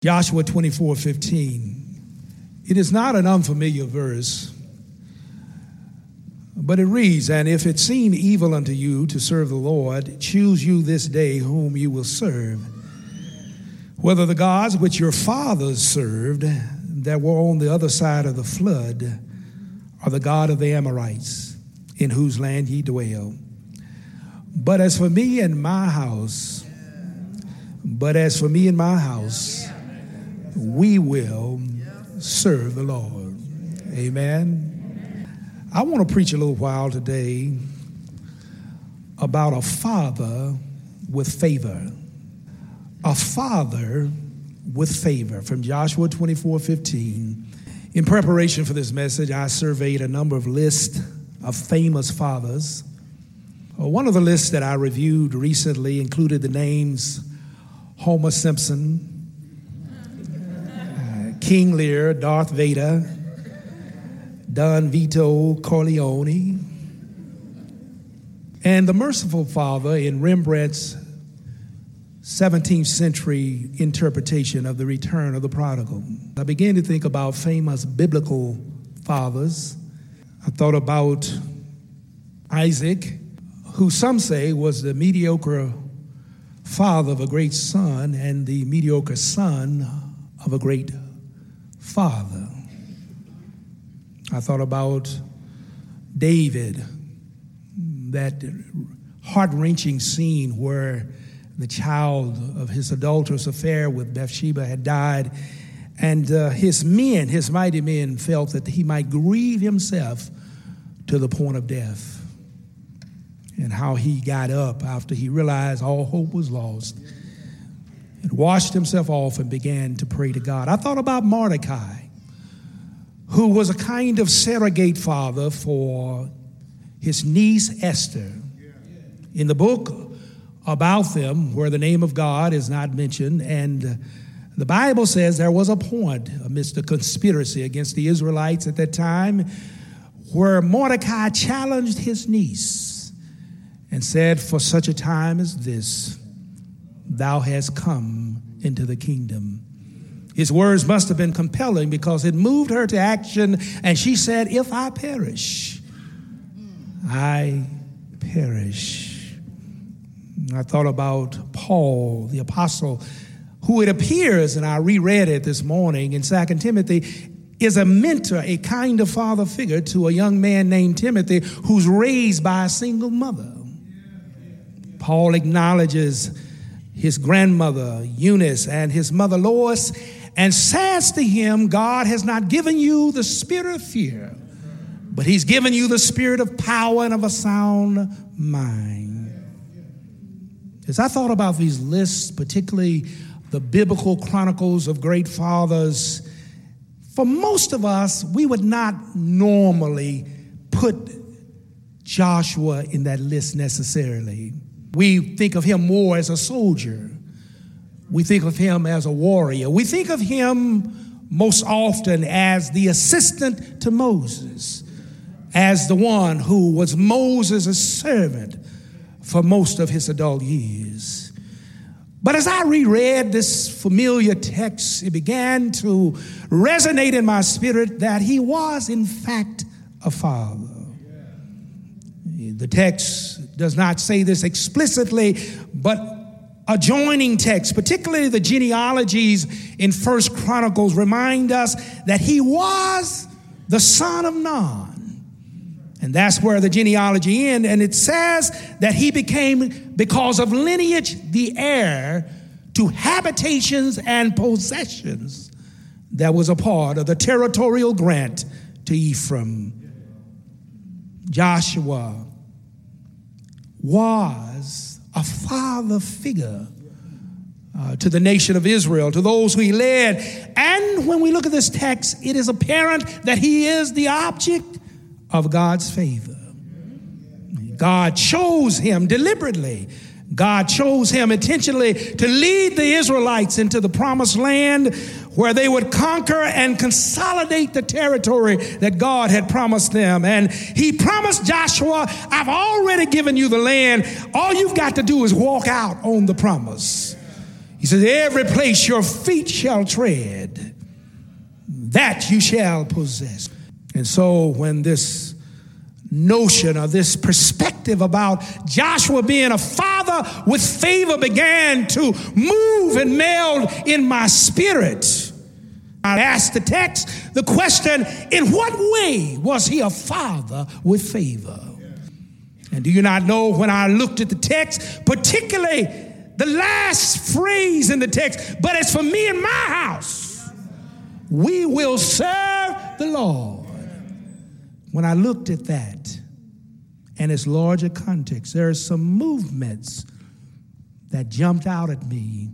Joshua 24 15. It is not an unfamiliar verse, but it reads, And if it seem evil unto you to serve the Lord, choose you this day whom you will serve, whether the gods which your fathers served that were on the other side of the flood, or the God of the Amorites, in whose land ye dwell. But as for me and my house, but as for me and my house, we will serve the Lord. Amen. I want to preach a little while today about a father with favor. A father with favor from Joshua 24 15. In preparation for this message, I surveyed a number of lists of famous fathers. Uh, one of the lists that I reviewed recently included the names Homer Simpson, King Lear, Darth Vader, Don Vito Corleone, and the merciful father in Rembrandt's 17th century interpretation of the return of the prodigal. I began to think about famous biblical fathers. I thought about Isaac, who some say was the mediocre father of a great son and the mediocre son of a great father. I thought about David, that heart wrenching scene where the child of his adulterous affair with Bathsheba had died, and uh, his men, his mighty men, felt that he might grieve himself to the point of death. And how he got up after he realized all hope was lost and washed himself off and began to pray to God. I thought about Mordecai, who was a kind of surrogate father for his niece Esther. In the book about them, where the name of God is not mentioned, and the Bible says there was a point amidst the conspiracy against the Israelites at that time where Mordecai challenged his niece and said, For such a time as this, thou hast come into the kingdom. His words must have been compelling because it moved her to action, and she said, If I perish, I perish. I thought about Paul, the apostle, who it appears, and I reread it this morning in 2 Timothy, is a mentor, a kind of father figure to a young man named Timothy who's raised by a single mother. Paul acknowledges his grandmother Eunice and his mother Lois and says to him, God has not given you the spirit of fear, but he's given you the spirit of power and of a sound mind. As I thought about these lists, particularly the biblical chronicles of great fathers, for most of us, we would not normally put Joshua in that list necessarily. We think of him more as a soldier. We think of him as a warrior. We think of him most often as the assistant to Moses, as the one who was Moses' servant for most of his adult years. But as I reread this familiar text, it began to resonate in my spirit that he was, in fact, a father. The text does not say this explicitly, but adjoining texts, particularly the genealogies in First Chronicles, remind us that he was the son of Nun. And that's where the genealogy ends. And it says that he became, because of lineage, the heir to habitations and possessions that was a part of the territorial grant to Ephraim. Joshua was a father figure uh, to the nation of Israel, to those who he led. And when we look at this text, it is apparent that he is the object of God's favor. God chose him deliberately. God chose him intentionally to lead the Israelites into the promised land where they would conquer and consolidate the territory that God had promised them. And he promised Joshua, I've already given you the land. All you've got to do is walk out on the promise. He says, Every place your feet shall tread, that you shall possess. And so when this notion or this perspective about Joshua being a father with favor began to move and meld in my spirit, I asked the text the question in what way was he a father with favor? And do you not know when I looked at the text, particularly the last phrase in the text, but as for me and my house, we will serve the Lord. When I looked at that and its larger context, there are some movements that jumped out at me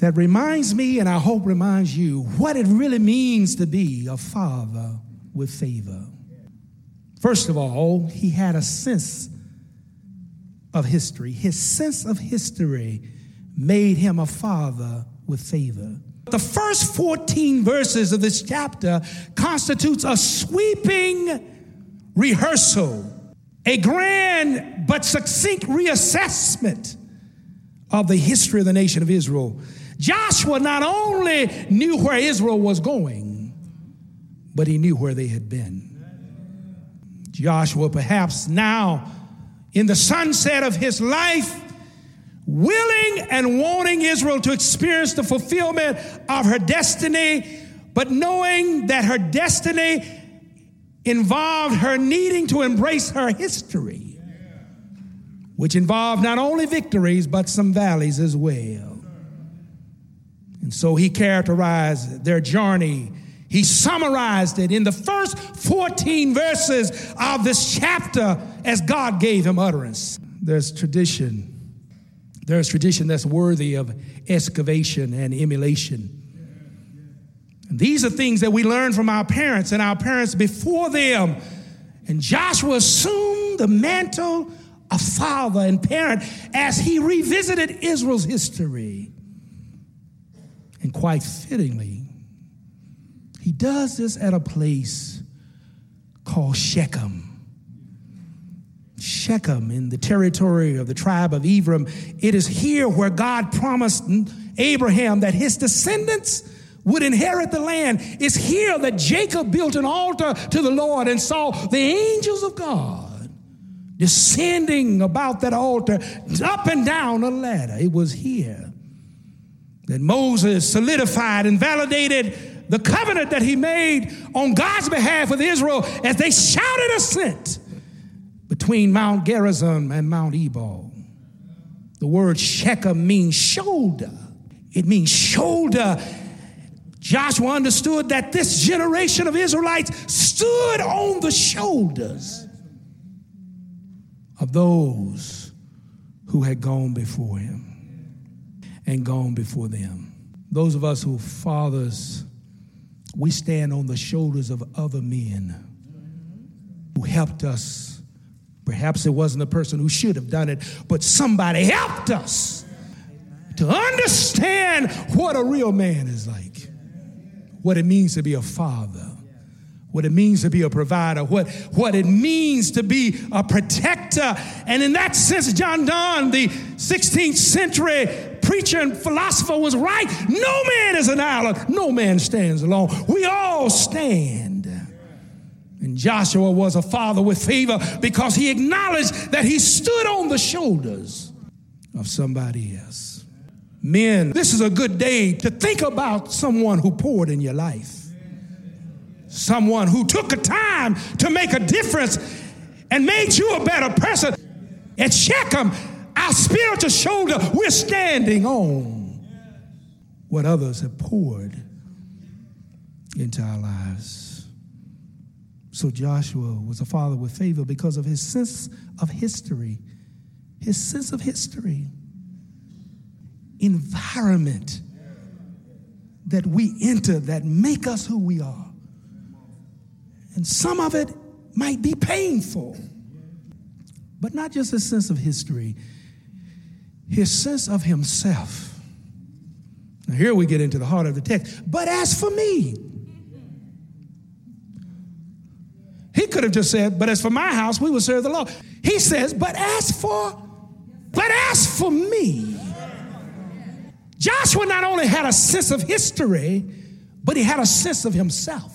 that reminds me, and I hope reminds you, what it really means to be a father with favor. First of all, he had a sense of history. His sense of history made him a father with favor. The first 14 verses of this chapter constitutes a sweeping rehearsal, a grand but succinct reassessment of the history of the nation of Israel. Joshua not only knew where Israel was going, but he knew where they had been. Joshua perhaps now in the sunset of his life, willing and wanting Israel to experience the fulfillment of her destiny, but knowing that her destiny involved her needing to embrace her history, which involved not only victories, but some valleys as well. And so he characterized their journey he summarized it in the first 14 verses of this chapter as God gave him utterance. There's tradition. There's tradition that's worthy of excavation and emulation. And these are things that we learn from our parents and our parents before them. And Joshua assumed the mantle of father and parent as he revisited Israel's history. And quite fittingly, he does this at a place called Shechem. Shechem in the territory of the tribe of Ephraim. It is here where God promised Abraham that his descendants would inherit the land. It's here that Jacob built an altar to the Lord and saw the angels of God descending about that altar up and down a ladder. It was here that Moses solidified and validated the covenant that he made on God's behalf with Israel as they shouted assent between Mount Gerizim and Mount Ebal. The word Shechem means shoulder. It means shoulder. Joshua understood that this generation of Israelites stood on the shoulders of those who had gone before him and gone before them. Those of us who are fathers we stand on the shoulders of other men who helped us. Perhaps it wasn't the person who should have done it, but somebody helped us to understand what a real man is like, what it means to be a father, what it means to be a provider, what, what it means to be a protector. And in that sense, John Donne, the 16th century preacher and philosopher, was right. No man is an island, no man stands alone. We all stand. Joshua was a father with favor because he acknowledged that he stood on the shoulders of somebody else. Men, this is a good day to think about someone who poured in your life someone who took a time to make a difference and made you a better person. At Shechem, our spiritual shoulder, we're standing on what others have poured into our lives. So Joshua was a father with favor because of his sense of history, his sense of history, environment that we enter that make us who we are. And some of it might be painful, but not just a sense of history, his sense of himself. Now, here we get into the heart of the text. But as for me, could have just said, But as for my house, we will serve the Lord. He says, But as for, but as for me, Joshua not only had a sense of history, but he had a sense of himself.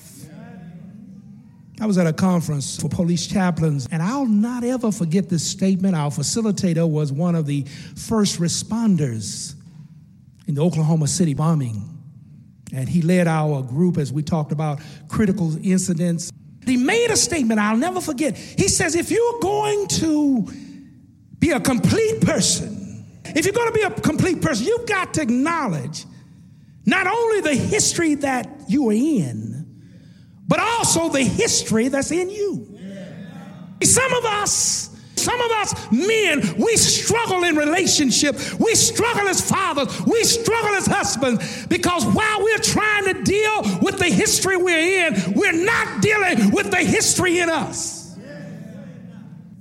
I was at a conference for police chaplains, and I'll not ever forget this statement. Our facilitator was one of the first responders in the Oklahoma City bombing. And he led our group as we talked about critical incidents. He made a statement I'll never forget. He says, If you're going to be a complete person, if you're going to be a complete person, you've got to acknowledge not only the history that you are in, but also the history that's in you. Some of us, some of us men, we struggle in relationship. We struggle as fathers. We struggle as husbands because while we're trying to deal with the history we're in, we're not dealing with the history in us.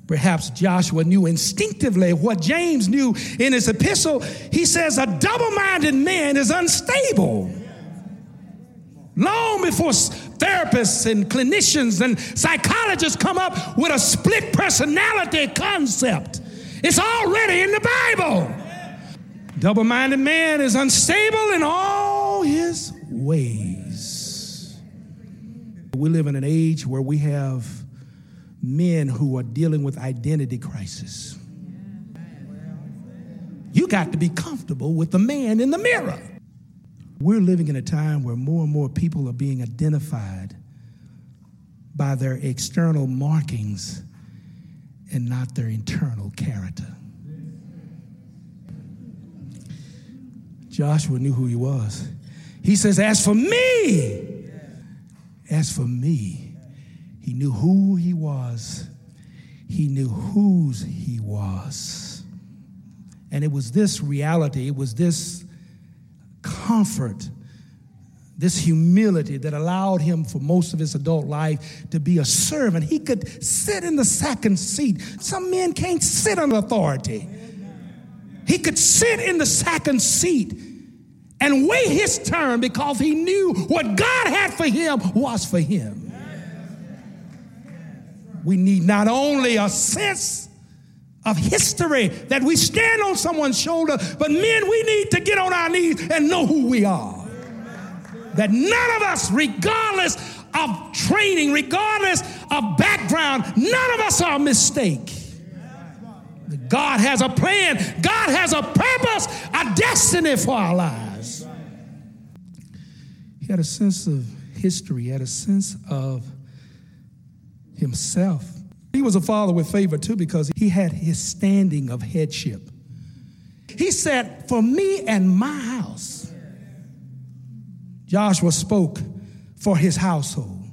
Perhaps Joshua knew instinctively what James knew in his epistle. He says, A double minded man is unstable. Long before therapists and clinicians and psychologists come up with a split personality concept, it's already in the Bible. Double minded man is unstable in all his ways. We live in an age where we have men who are dealing with identity crisis. You got to be comfortable with the man in the mirror. We're living in a time where more and more people are being identified by their external markings and not their internal character. Joshua knew who he was. He says, As for me, as for me, he knew who he was, he knew whose he was. And it was this reality, it was this comfort, this humility that allowed him for most of his adult life to be a servant. He could sit in the second seat. Some men can't sit under authority. He could sit in the second seat and wait his turn because he knew what God had for him was for him we need not only a sense of history that we stand on someone's shoulder, but men, we need to get on our knees and know who we are. That none of us, regardless of training, regardless of background, none of us are a mistake. God has a plan, God has a purpose, a destiny for our lives. He had a sense of history, he had a sense of himself. He was a father with favor too because he had his standing of headship. He said, For me and my house, Joshua spoke for his household.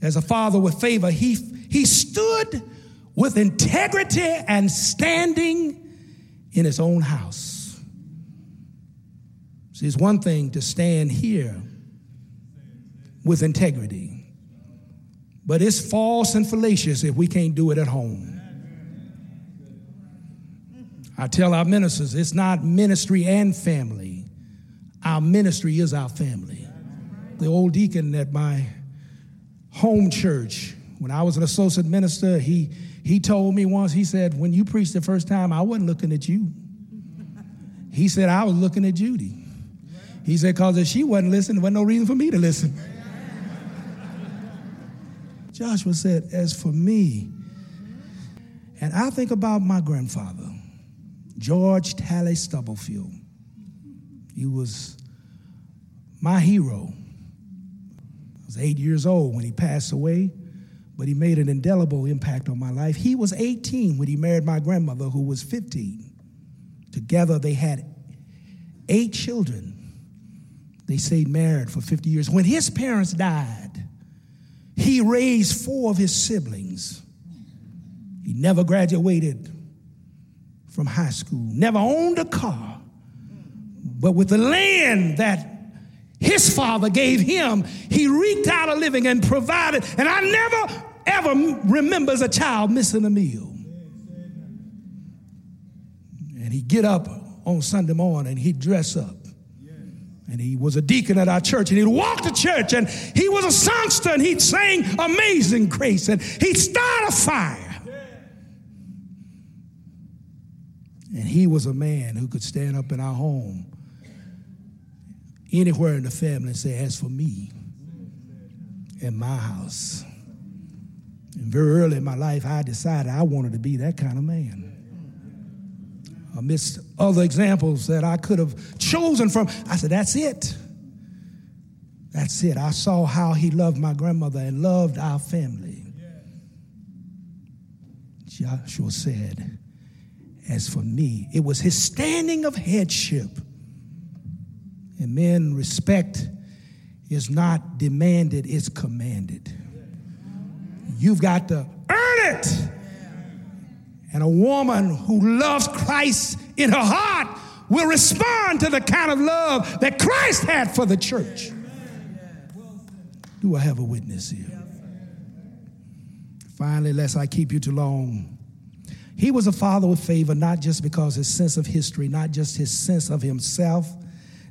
As a father with favor, he, he stood with integrity and standing in his own house. See, it's one thing to stand here with integrity. But it's false and fallacious if we can't do it at home. I tell our ministers it's not ministry and family. Our ministry is our family. The old deacon at my home church, when I was an associate minister, he, he told me once, he said, When you preached the first time, I wasn't looking at you. He said, I was looking at Judy. He said, Because if she wasn't listening, there wasn't no reason for me to listen. Joshua said, As for me, and I think about my grandfather, George Talley Stubblefield. He was my hero. I was eight years old when he passed away, but he made an indelible impact on my life. He was 18 when he married my grandmother, who was 15. Together, they had eight children. They stayed married for 50 years. When his parents died, he raised four of his siblings. He never graduated from high school, never owned a car, but with the land that his father gave him, he reeked out a living and provided. And I never ever remember as a child missing a meal. And he'd get up on Sunday morning, and he'd dress up. And he was a deacon at our church, and he'd walk to church, and he was a songster, and he'd sing Amazing Grace, and he'd start a fire. And he was a man who could stand up in our home, anywhere in the family, and say, As for me and my house. And very early in my life, I decided I wanted to be that kind of man amidst other examples that I could have chosen from. I said, That's it. That's it. I saw how he loved my grandmother and loved our family. Joshua said, As for me, it was his standing of headship. And men, respect is not demanded, it's commanded. You've got to earn it. And a woman who loves Christ in her heart will respond to the kind of love that Christ had for the church. Do I have a witness here? Finally, lest I keep you too long, he was a father with favor, not just because his sense of history, not just his sense of himself,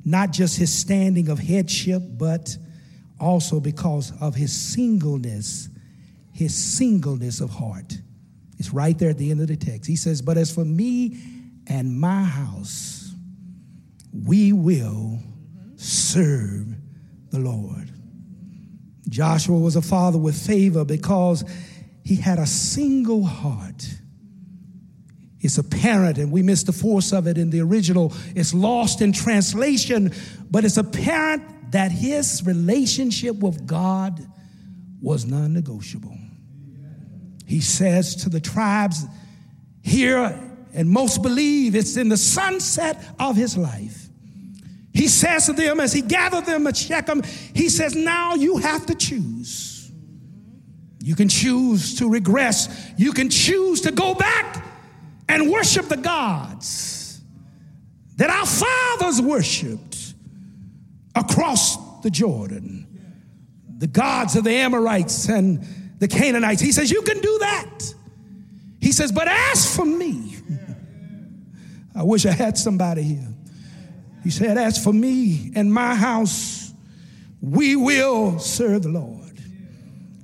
not just his standing of headship, but also because of his singleness, his singleness of heart. It's right there at the end of the text. He says, But as for me and my house, we will serve the Lord. Joshua was a father with favor because he had a single heart. It's apparent, and we miss the force of it in the original. It's lost in translation, but it's apparent that his relationship with God was non negotiable he says to the tribes here, and most believe it's in the sunset of his life. He says to them as he gathered them at Shechem, he says, Now you have to choose. You can choose to regress, you can choose to go back and worship the gods that our fathers worshiped across the Jordan the gods of the Amorites and the Canaanites. He says, You can do that. He says, But as for me, I wish I had somebody here. He said, As for me and my house, we will serve the Lord.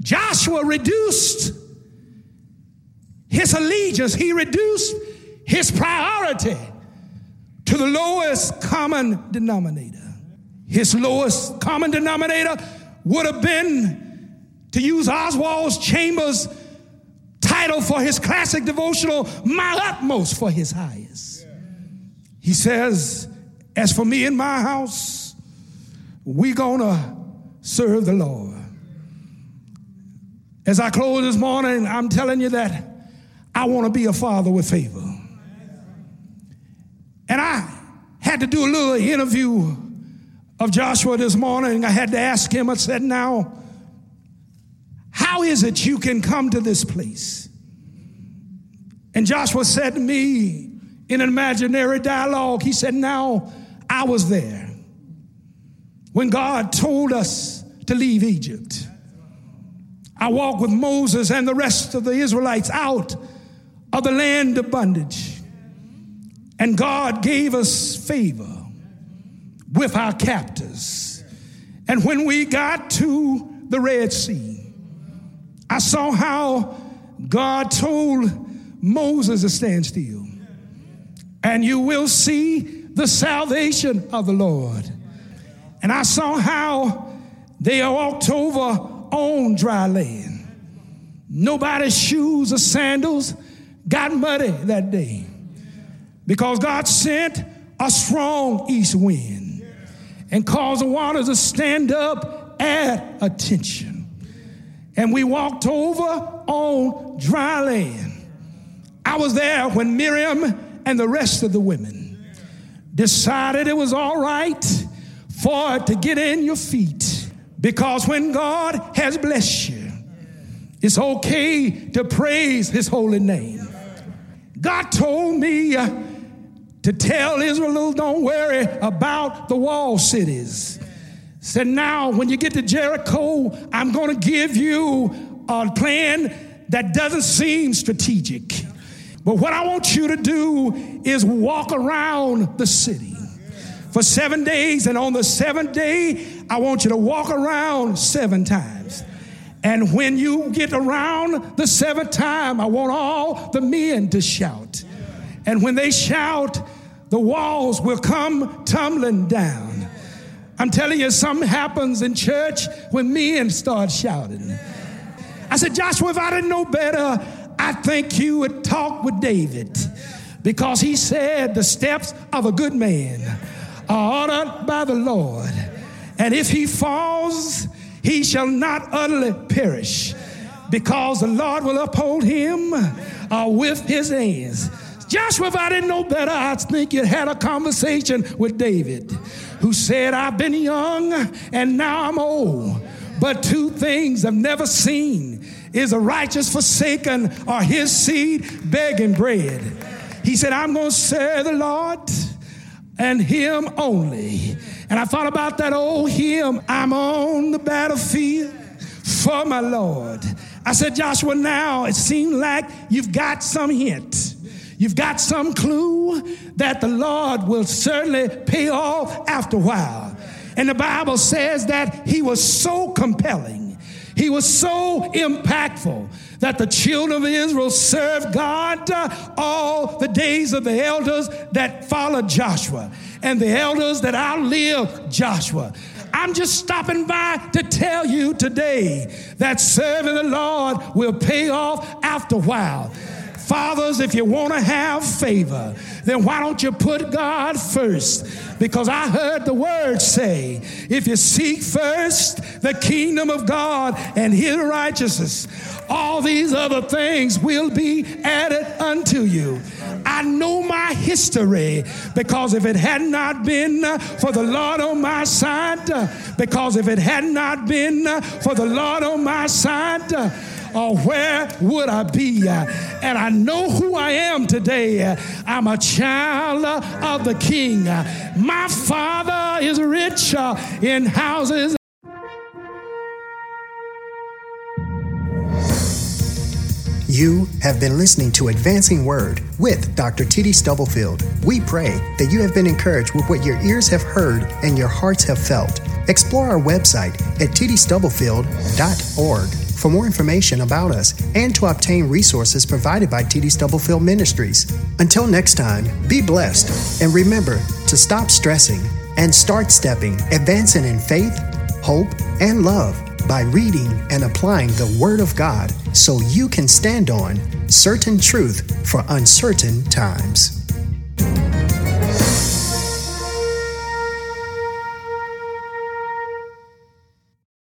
Joshua reduced his allegiance, he reduced his priority to the lowest common denominator. His lowest common denominator would have been to use Oswald Chambers' title for his classic devotional, My Utmost for His Highest. He says, As for me and my house, we're gonna serve the Lord. As I close this morning, I'm telling you that I want to be a father with favor. And I had to do a little interview of Joshua this morning. I had to ask him, I said, Now, how is it you can come to this place? And Joshua said to me in an imaginary dialogue, he said, Now I was there when God told us to leave Egypt. I walked with Moses and the rest of the Israelites out of the land of bondage. And God gave us favor with our captors. And when we got to the Red Sea, I saw how God told Moses to stand still. And you will see the salvation of the Lord. And I saw how they walked over on dry land. Nobody's shoes or sandals got muddy that day because God sent a strong east wind and caused the waters to stand up at attention. And we walked over on dry land. I was there when Miriam and the rest of the women decided it was all right for it to get in your feet. Because when God has blessed you, it's okay to praise his holy name. God told me uh, to tell Israel, don't worry about the wall cities. Said, now when you get to Jericho, I'm going to give you a plan that doesn't seem strategic. But what I want you to do is walk around the city for seven days. And on the seventh day, I want you to walk around seven times. And when you get around the seventh time, I want all the men to shout. And when they shout, the walls will come tumbling down. I'm telling you, something happens in church when men start shouting. I said, Joshua, if I didn't know better, I think you would talk with David because he said, The steps of a good man are ordered by the Lord. And if he falls, he shall not utterly perish because the Lord will uphold him uh, with his hands. Joshua, if I didn't know better, I think you had a conversation with David, who said, I've been young and now I'm old, but two things I've never seen is a righteous forsaken or his seed begging bread. He said, I'm going to serve the Lord and him only. And I thought about that old hymn, I'm on the battlefield for my Lord. I said, Joshua, now it seems like you've got some hint. You've got some clue that the Lord will certainly pay off after a while. And the Bible says that he was so compelling he was so impactful that the children of Israel served God all the days of the elders that followed Joshua and the elders that outlived Joshua. I'm just stopping by to tell you today that serving the Lord will pay off after a while. Fathers, if you want to have favor, then why don't you put God first? Because I heard the word say, if you seek first the kingdom of God and his righteousness, all these other things will be added unto you. I know my history because if it had not been uh, for the Lord on my side, uh, because if it had not been uh, for the Lord on my side, or where would I be? And I know who I am today. I'm a child of the King. My Father is rich in houses. You have been listening to Advancing Word with Dr. T.D. Stubblefield. We pray that you have been encouraged with what your ears have heard and your hearts have felt. Explore our website at tdstubblefield.org for more information about us and to obtain resources provided by TD Stubblefield Ministries. Until next time, be blessed and remember to stop stressing and start stepping, advancing in faith, hope, and love by reading and applying the Word of God so you can stand on certain truth for uncertain times.